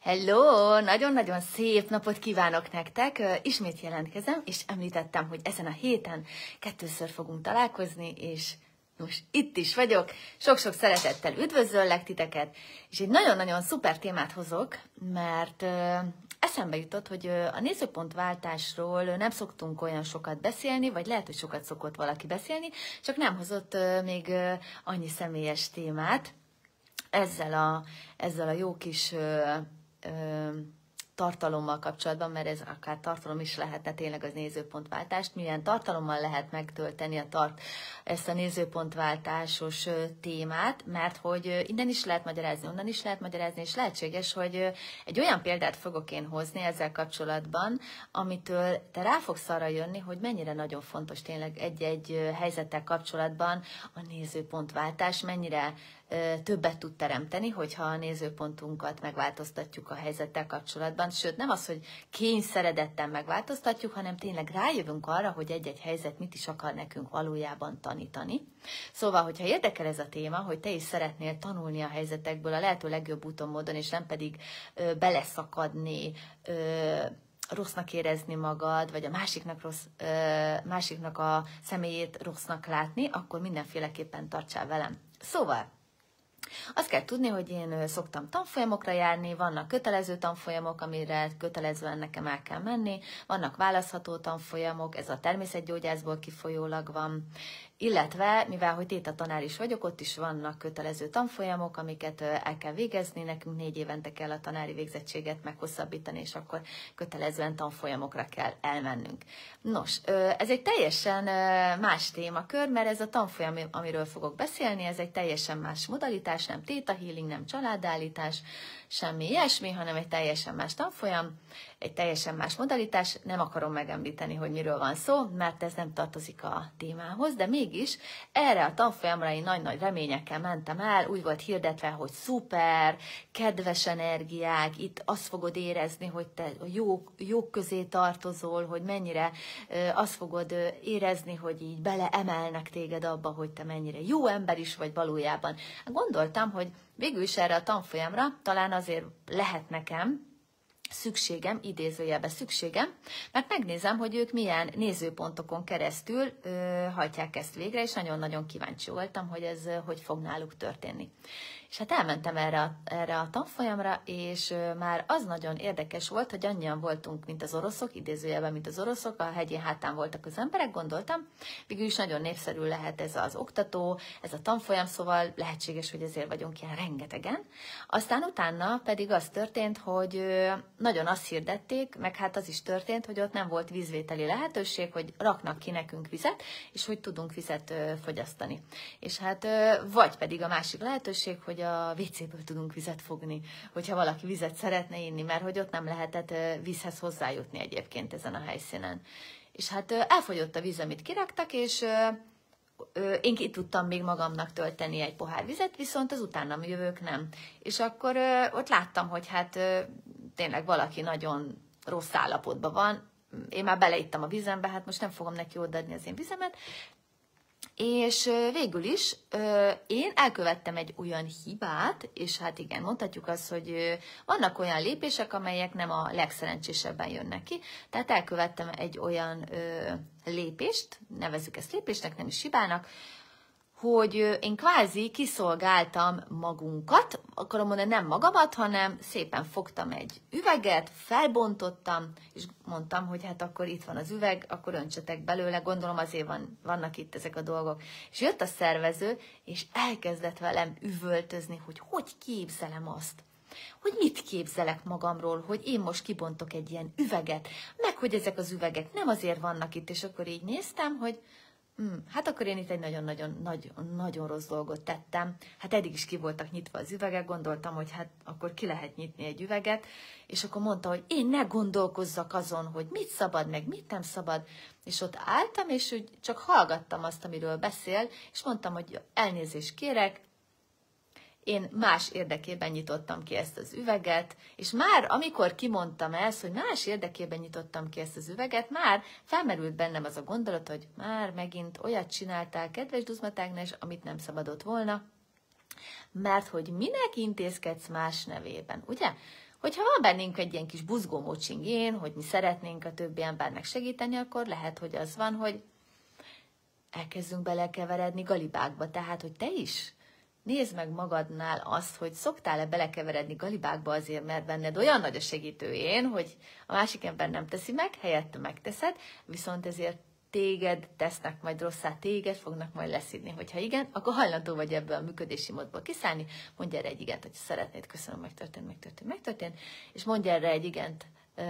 Hello! Nagyon-nagyon szép napot kívánok nektek! Ismét jelentkezem, és említettem, hogy ezen a héten kettőször fogunk találkozni, és most itt is vagyok. Sok-sok szeretettel üdvözöllek titeket, és egy nagyon-nagyon szuper témát hozok, mert eszembe jutott, hogy a nézőpontváltásról nem szoktunk olyan sokat beszélni, vagy lehet, hogy sokat szokott valaki beszélni, csak nem hozott még annyi személyes témát ezzel a, ezzel a jó kis tartalommal kapcsolatban, mert ez akár tartalom is lehetne tényleg az nézőpontváltást, milyen tartalommal lehet megtölteni a tart, ezt a nézőpontváltásos témát, mert hogy innen is lehet magyarázni, onnan is lehet magyarázni, és lehetséges, hogy egy olyan példát fogok én hozni ezzel kapcsolatban, amitől te rá fogsz arra jönni, hogy mennyire nagyon fontos tényleg egy-egy helyzettel kapcsolatban a nézőpontváltás, mennyire többet tud teremteni, hogyha a nézőpontunkat megváltoztatjuk a helyzettel kapcsolatban. Sőt, nem az, hogy kényszeredetten megváltoztatjuk, hanem tényleg rájövünk arra, hogy egy-egy helyzet mit is akar nekünk valójában tanítani. Szóval, hogyha érdekel ez a téma, hogy te is szeretnél tanulni a helyzetekből a lehető legjobb úton, módon, és nem pedig ö, beleszakadni, ö, rossznak érezni magad, vagy a másiknak, rossz, ö, másiknak a személyét rossznak látni, akkor mindenféleképpen tartsál velem. Szóval, azt kell tudni, hogy én szoktam tanfolyamokra járni, vannak kötelező tanfolyamok, amire kötelezően nekem el kell menni, vannak választható tanfolyamok, ez a természetgyógyászból kifolyólag van, illetve, mivel hogy téta tanár is vagyok, ott is vannak kötelező tanfolyamok, amiket el kell végezni, nekünk négy évente kell a tanári végzettséget meghosszabbítani, és akkor kötelezően tanfolyamokra kell elmennünk. Nos, ez egy teljesen más témakör, mert ez a tanfolyam, amiről fogok beszélni, ez egy teljesen más modalitás, nem téta healing, nem családállítás, semmi ilyesmi, hanem egy teljesen más tanfolyam, egy teljesen más modalitás. Nem akarom megemlíteni, hogy miről van szó, mert ez nem tartozik a témához, de mégis erre a tanfolyamra én nagy-nagy reményekkel mentem el, úgy volt hirdetve, hogy szuper, kedves energiák, itt azt fogod érezni, hogy te jó, jó közé tartozol, hogy mennyire azt fogod érezni, hogy így beleemelnek téged abba, hogy te mennyire jó ember is vagy valójában. Gondoltam, hogy végül is erre a tanfolyamra talán azért lehet nekem, szükségem, idézőjelbe szükségem, mert megnézem, hogy ők milyen nézőpontokon keresztül ö, hajtják ezt végre, és nagyon-nagyon kíváncsi voltam, hogy ez hogy fog náluk történni. És hát elmentem erre a, erre a tanfolyamra, és már az nagyon érdekes volt, hogy annyian voltunk, mint az oroszok, idézőjelben, mint az oroszok, a hegyén hátán voltak az emberek, gondoltam. Végül is nagyon népszerű lehet ez az oktató, ez a tanfolyam, szóval lehetséges, hogy ezért vagyunk ilyen rengetegen. Aztán utána pedig az történt, hogy nagyon azt hirdették, meg hát az is történt, hogy ott nem volt vízvételi lehetőség, hogy raknak ki nekünk vizet, és hogy tudunk vizet fogyasztani. És hát vagy pedig a másik lehetőség, hogy hogy a WC-ből tudunk vizet fogni, hogyha valaki vizet szeretne inni, mert hogy ott nem lehetett vízhez hozzájutni egyébként ezen a helyszínen. És hát elfogyott a víz, amit kiraktak, és én ki tudtam még magamnak tölteni egy pohár vizet, viszont az utánam jövők nem. És akkor ott láttam, hogy hát tényleg valaki nagyon rossz állapotban van, én már beleittem a vizembe, hát most nem fogom neki odaadni az én vizemet, és végül is én elkövettem egy olyan hibát, és hát igen, mondhatjuk azt, hogy vannak olyan lépések, amelyek nem a legszerencsésebben jönnek ki, tehát elkövettem egy olyan lépést, nevezzük ezt lépésnek, nem is hibának, hogy én kvázi kiszolgáltam magunkat, akarom mondani nem magamat, hanem szépen fogtam egy üveget, felbontottam, és mondtam, hogy hát akkor itt van az üveg, akkor öntsetek belőle, gondolom azért van, vannak itt ezek a dolgok. És jött a szervező, és elkezdett velem üvöltözni, hogy hogy képzelem azt, hogy mit képzelek magamról, hogy én most kibontok egy ilyen üveget, meg hogy ezek az üvegek nem azért vannak itt, és akkor így néztem, hogy Hmm, hát akkor én itt egy nagyon-nagyon nagy, nagyon rossz dolgot tettem. Hát eddig is ki voltak nyitva az üvegek, gondoltam, hogy hát akkor ki lehet nyitni egy üveget, és akkor mondta, hogy én ne gondolkozzak azon, hogy mit szabad, meg mit nem szabad. És ott álltam, és úgy csak hallgattam azt, amiről beszél, és mondtam, hogy elnézést kérek, én más érdekében nyitottam ki ezt az üveget, és már amikor kimondtam ezt, hogy más érdekében nyitottam ki ezt az üveget, már felmerült bennem az a gondolat, hogy már megint olyat csináltál, kedves Duzmatágnes, amit nem szabadott volna, mert hogy minek intézkedsz más nevében, ugye? Hogyha van bennünk egy ilyen kis buzgó mocsingén, hogy mi szeretnénk a többi embernek segíteni, akkor lehet, hogy az van, hogy elkezdünk belekeveredni galibákba. Tehát, hogy te is nézd meg magadnál azt, hogy szoktál-e belekeveredni galibákba azért, mert benned olyan nagy a segítőjén, hogy a másik ember nem teszi meg, helyette megteszed, viszont ezért téged tesznek majd rosszá, téged fognak majd leszidni. Hogyha igen, akkor hajlandó vagy ebből a működési módból kiszállni, mondj erre egy igent, hogy szeretnéd, köszönöm, megtörtént, megtörtént, megtörtént, és mondj erre egy igent ö,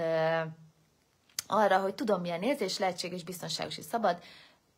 arra, hogy tudom, milyen érzés, lehetséges, biztonságos és szabad,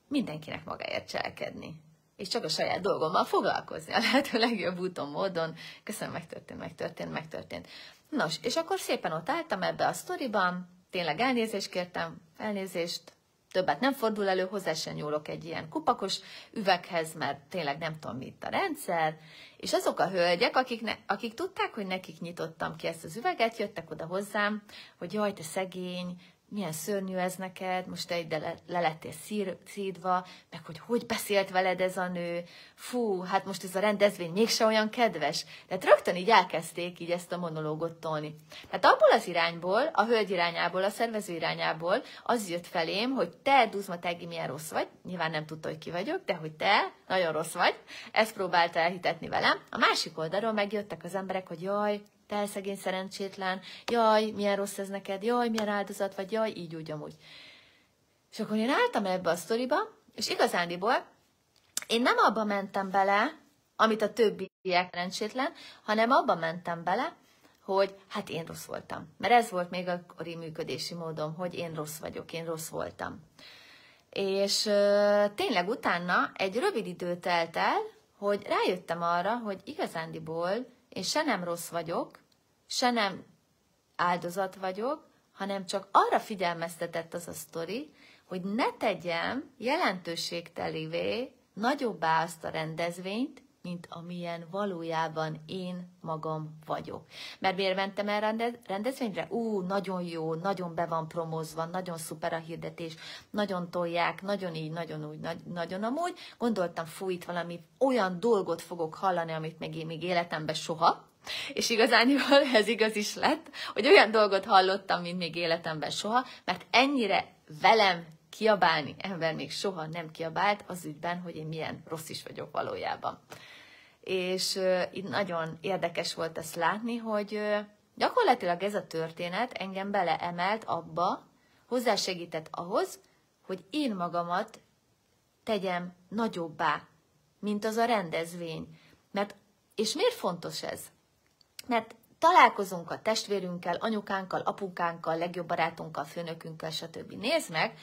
mindenkinek magáért cselekedni. És csak a saját dolgommal foglalkozni a lehető legjobb úton, módon. Köszönöm, megtörtént, megtörtént, megtörtént. Nos, és akkor szépen ott álltam ebbe a sztoriban, tényleg elnézést kértem, elnézést, többet nem fordul elő, hozzá sem nyúlok egy ilyen kupakos üveghez, mert tényleg nem tudom, mit a rendszer. És azok a hölgyek, akik, ne, akik tudták, hogy nekik nyitottam ki ezt az üveget, jöttek oda hozzám, hogy jaj, te szegény, milyen szörnyű ez neked, most te ide le, le lettél szír, szídva, meg hogy hogy beszélt veled ez a nő, fú, hát most ez a rendezvény mégse olyan kedves. Tehát rögtön így elkezdték így ezt a monológot tolni. Tehát abból az irányból, a hölgy irányából, a szervező irányából az jött felém, hogy te, Duzma Tegi, milyen rossz vagy, nyilván nem tudta, hogy ki vagyok, de hogy te nagyon rossz vagy, ezt próbálta elhitetni velem. A másik oldalról megjöttek az emberek, hogy jaj, te szegény szerencsétlen, jaj, milyen rossz ez neked, jaj, milyen áldozat vagy, jaj, így úgy amúgy. És akkor én álltam ebbe a sztoriba, és igazándiból én nem abba mentem bele, amit a többiek szerencsétlen, hanem abba mentem bele, hogy hát én rossz voltam. Mert ez volt még a működési módom, hogy én rossz vagyok, én rossz voltam. És ö, tényleg utána egy rövid idő telt el, hogy rájöttem arra, hogy igazándiból én se nem rossz vagyok, se nem áldozat vagyok, hanem csak arra figyelmeztetett az a sztori, hogy ne tegyem jelentőségtelévé nagyobbá azt a rendezvényt, mint amilyen valójában én magam vagyok. Mert miért mentem el rendezvényre? Ú, nagyon jó, nagyon be van promozva, nagyon szuper a hirdetés, nagyon tolják, nagyon így, nagyon úgy, nagy, nagyon amúgy. Gondoltam, fú, itt valami olyan dolgot fogok hallani, amit még én még életemben soha, és igazán ez igaz is lett, hogy olyan dolgot hallottam, mint még életemben soha, mert ennyire velem kiabálni ember még soha nem kiabált az ügyben, hogy én milyen rossz is vagyok valójában. És uh, itt nagyon érdekes volt ezt látni, hogy uh, gyakorlatilag ez a történet engem beleemelt abba, hozzásegített ahhoz, hogy én magamat tegyem nagyobbá, mint az a rendezvény. Mert, és miért fontos ez? Mert találkozunk a testvérünkkel, anyukánkkal, apukánkkal, legjobb barátunkkal, főnökünkkel, stb. Nézd meg,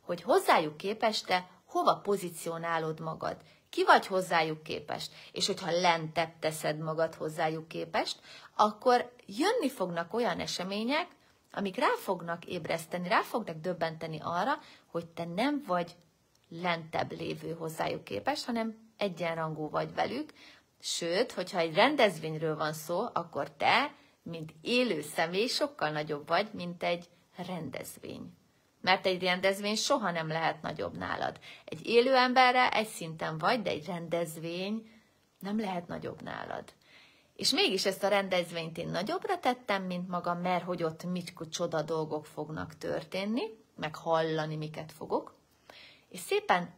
hogy hozzájuk képest te hova pozícionálod magad. Ki vagy hozzájuk képest? És hogyha lentebb teszed magad hozzájuk képest, akkor jönni fognak olyan események, amik rá fognak ébreszteni, rá fognak döbbenteni arra, hogy te nem vagy lentebb lévő hozzájuk képest, hanem egyenrangú vagy velük, Sőt, hogyha egy rendezvényről van szó, akkor te, mint élő személy, sokkal nagyobb vagy, mint egy rendezvény. Mert egy rendezvény soha nem lehet nagyobb nálad. Egy élő emberre egy szinten vagy, de egy rendezvény nem lehet nagyobb nálad. És mégis ezt a rendezvényt én nagyobbra tettem, mint magam, mert hogy ott mit csoda dolgok fognak történni, meg hallani, miket fogok. És szépen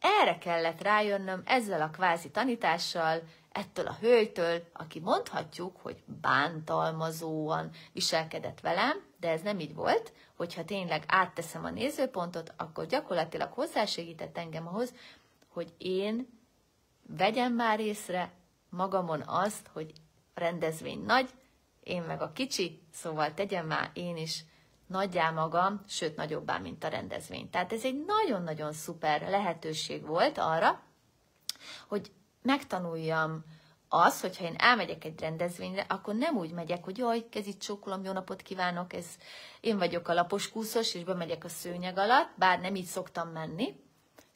erre kellett rájönnöm ezzel a kvázi tanítással, ettől a hölgytől, aki mondhatjuk, hogy bántalmazóan viselkedett velem, de ez nem így volt, hogyha tényleg átteszem a nézőpontot, akkor gyakorlatilag hozzásegített engem ahhoz, hogy én vegyem már észre magamon azt, hogy rendezvény nagy, én meg a kicsi, szóval tegyem már én is nagyjá magam, sőt nagyobbá, mint a rendezvény. Tehát ez egy nagyon-nagyon szuper lehetőség volt arra, hogy megtanuljam az, hogyha én elmegyek egy rendezvényre, akkor nem úgy megyek, hogy jaj, kezit csókolom, jó napot kívánok, ez én vagyok a lapos kúszos, és bemegyek a szőnyeg alatt, bár nem így szoktam menni,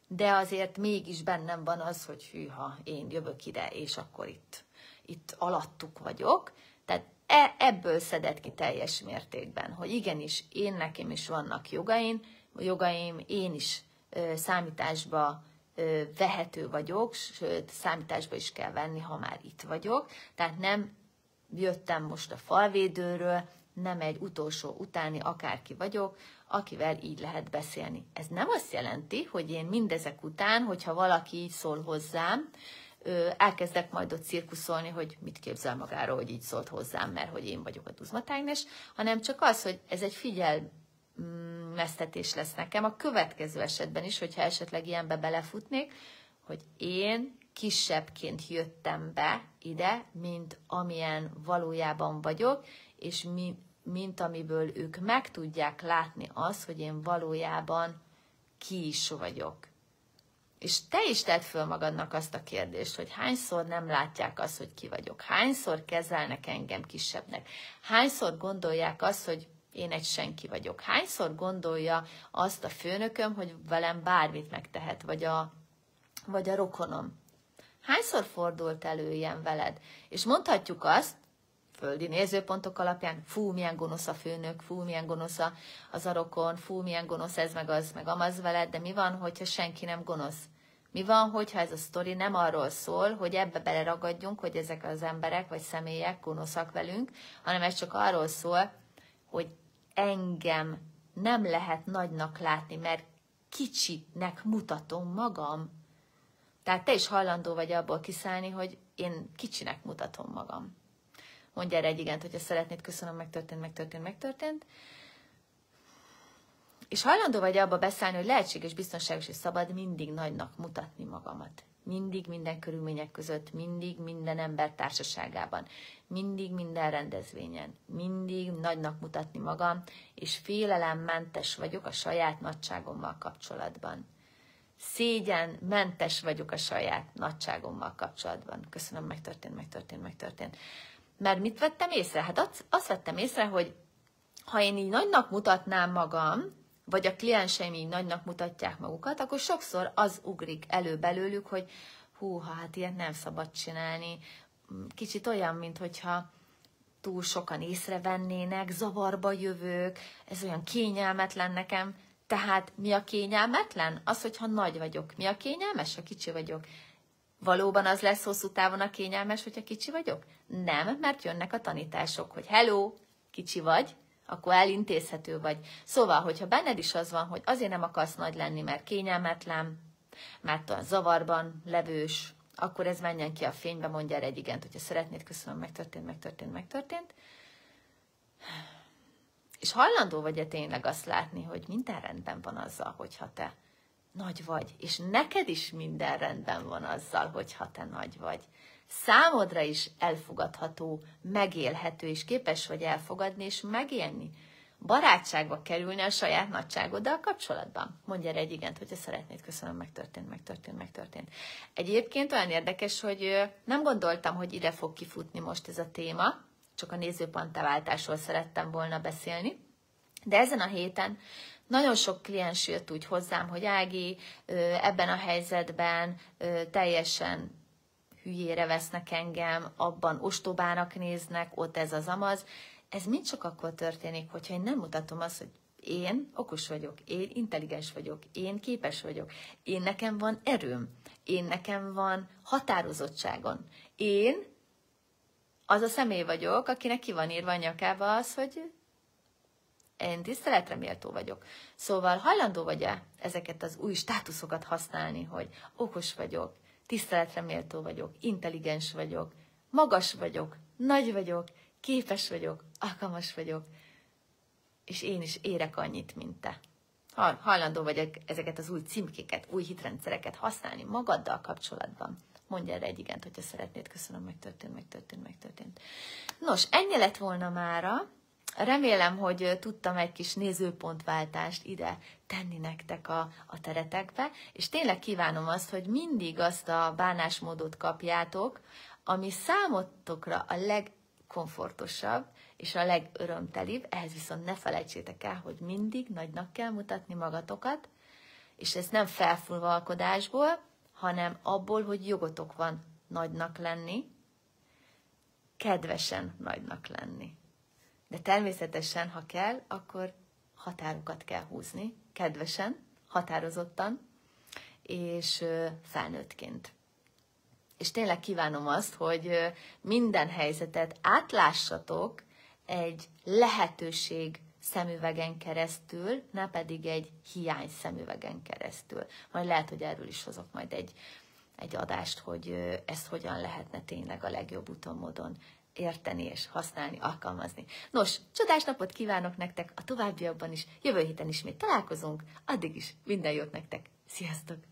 de azért mégis bennem van az, hogy hűha, én jövök ide, és akkor itt, itt alattuk vagyok. Tehát e, ebből szedett ki teljes mértékben, hogy igenis, én nekem is vannak jogaim, jogaim, én is ö, számításba vehető vagyok, sőt, számításba is kell venni, ha már itt vagyok. Tehát nem jöttem most a falvédőről, nem egy utolsó utáni akárki vagyok, akivel így lehet beszélni. Ez nem azt jelenti, hogy én mindezek után, hogyha valaki így szól hozzám, elkezdek majd ott cirkuszolni, hogy mit képzel magáról, hogy így szólt hozzám, mert hogy én vagyok a Duzmatágnes, hanem csak az, hogy ez egy figyelmeztetés lesz nekem a következő esetben is, hogyha esetleg ilyenbe belefutnék, hogy én kisebbként jöttem be ide, mint amilyen valójában vagyok, és mi, mint amiből ők meg tudják látni azt, hogy én valójában ki is vagyok. És te is tedd föl magadnak azt a kérdést, hogy hányszor nem látják azt, hogy ki vagyok, hányszor kezelnek engem kisebbnek, hányszor gondolják azt, hogy én egy senki vagyok, hányszor gondolja azt a főnököm, hogy velem bármit megtehet, vagy a, vagy a rokonom. Hányszor fordult elő ilyen veled? És mondhatjuk azt, földi nézőpontok alapján, fú, milyen gonosz a főnök, fú, milyen gonosz az arokon, fú, milyen gonosz ez, meg az, meg amaz veled, de mi van, hogyha senki nem gonosz? Mi van, hogyha ez a sztori nem arról szól, hogy ebbe beleragadjunk, hogy ezek az emberek vagy személyek gonoszak velünk, hanem ez csak arról szól, hogy engem nem lehet nagynak látni, mert kicsinek mutatom magam. Tehát te is hajlandó vagy abból kiszállni, hogy én kicsinek mutatom magam. Mondj erre egy igent, hogyha szeretnéd, köszönöm, megtörtént, megtörtént, megtörtént. És hajlandó vagy abba beszállni, hogy lehetséges, biztonságos és szabad mindig nagynak mutatni magamat. Mindig, minden körülmények között, mindig, minden ember társaságában, mindig, minden rendezvényen, mindig nagynak mutatni magam, és félelemmentes vagyok a saját nagyságommal kapcsolatban. Szégyen mentes vagyok a saját nagyságommal kapcsolatban. Köszönöm, megtörtént, megtörtént, megtörtént. Mert mit vettem észre? Hát azt, azt vettem észre, hogy ha én így nagynak mutatnám magam, vagy a klienseim így nagynak mutatják magukat, akkor sokszor az ugrik elő belőlük, hogy hú, hát ilyet nem szabad csinálni. Kicsit olyan, mint hogyha túl sokan észrevennének, zavarba jövők, ez olyan kényelmetlen nekem. Tehát mi a kényelmetlen? Az, hogyha nagy vagyok. Mi a kényelmes, ha kicsi vagyok? Valóban az lesz hosszú távon a kényelmes, hogyha kicsi vagyok? Nem, mert jönnek a tanítások, hogy hello, kicsi vagy, akkor elintézhető vagy. Szóval, hogyha benned is az van, hogy azért nem akarsz nagy lenni, mert kényelmetlen, mert a zavarban levős, akkor ez menjen ki a fénybe, mondja erre egy igent, hogyha szeretnéd, köszönöm, megtörtént, megtörtént, megtörtént. És hajlandó vagy-e tényleg azt látni, hogy minden rendben van azzal, hogyha te nagy vagy, és neked is minden rendben van azzal, hogyha te nagy vagy. Számodra is elfogadható, megélhető, és képes vagy elfogadni és megélni. Barátságba kerülni a saját nagyságoddal kapcsolatban. Mondj erre egy igent, hogyha szeretnéd. Köszönöm, megtörtént, megtörtént, megtörtént. Egyébként olyan érdekes, hogy nem gondoltam, hogy ide fog kifutni most ez a téma, csak a nézőpontaváltásról szerettem volna beszélni. De ezen a héten nagyon sok kliens jött úgy hozzám, hogy Ági, ebben a helyzetben teljesen hülyére vesznek engem, abban ostobának néznek, ott ez az amaz. Ez mind csak akkor történik, hogyha én nem mutatom azt, hogy én okos vagyok, én intelligens vagyok, én képes vagyok, én nekem van erőm, én nekem van határozottságon. Én az a személy vagyok, akinek ki van írva a nyakába az, hogy én tiszteletre méltó vagyok. Szóval hajlandó vagy-e ezeket az új státuszokat használni, hogy okos vagyok, tiszteletre méltó vagyok, intelligens vagyok, magas vagyok, nagy vagyok, képes vagyok, alkalmas vagyok, és én is érek annyit, mint te. Hajlandó vagyok ezeket az új címkéket, új hitrendszereket használni magaddal kapcsolatban. Mondj erre egy igent, hogyha szeretnéd. Köszönöm, megtörtént, megtörtént, megtörtént. Nos, ennyi lett volna mára. Remélem, hogy tudtam egy kis nézőpontváltást ide tenni nektek a, a teretekbe, és tényleg kívánom azt, hogy mindig azt a bánásmódot kapjátok, ami számotokra a legkomfortosabb és a legörömtelibb, ehhez viszont ne felejtsétek el, hogy mindig nagynak kell mutatni magatokat, és ez nem felfúvalkodásból, hanem abból, hogy jogotok van nagynak lenni, kedvesen nagynak lenni. De természetesen, ha kell, akkor határokat kell húzni, kedvesen, határozottan, és felnőttként. és tényleg kívánom azt, hogy minden helyzetet átlássatok egy lehetőség szemüvegen keresztül, ne pedig egy hiány szemüvegen keresztül. Majd lehet, hogy erről is hozok majd egy, egy adást, hogy ezt hogyan lehetne tényleg a legjobb úton, módon érteni és használni, alkalmazni. Nos, csodás napot kívánok nektek a továbbiakban is, jövő héten ismét találkozunk, addig is minden jót nektek, sziasztok!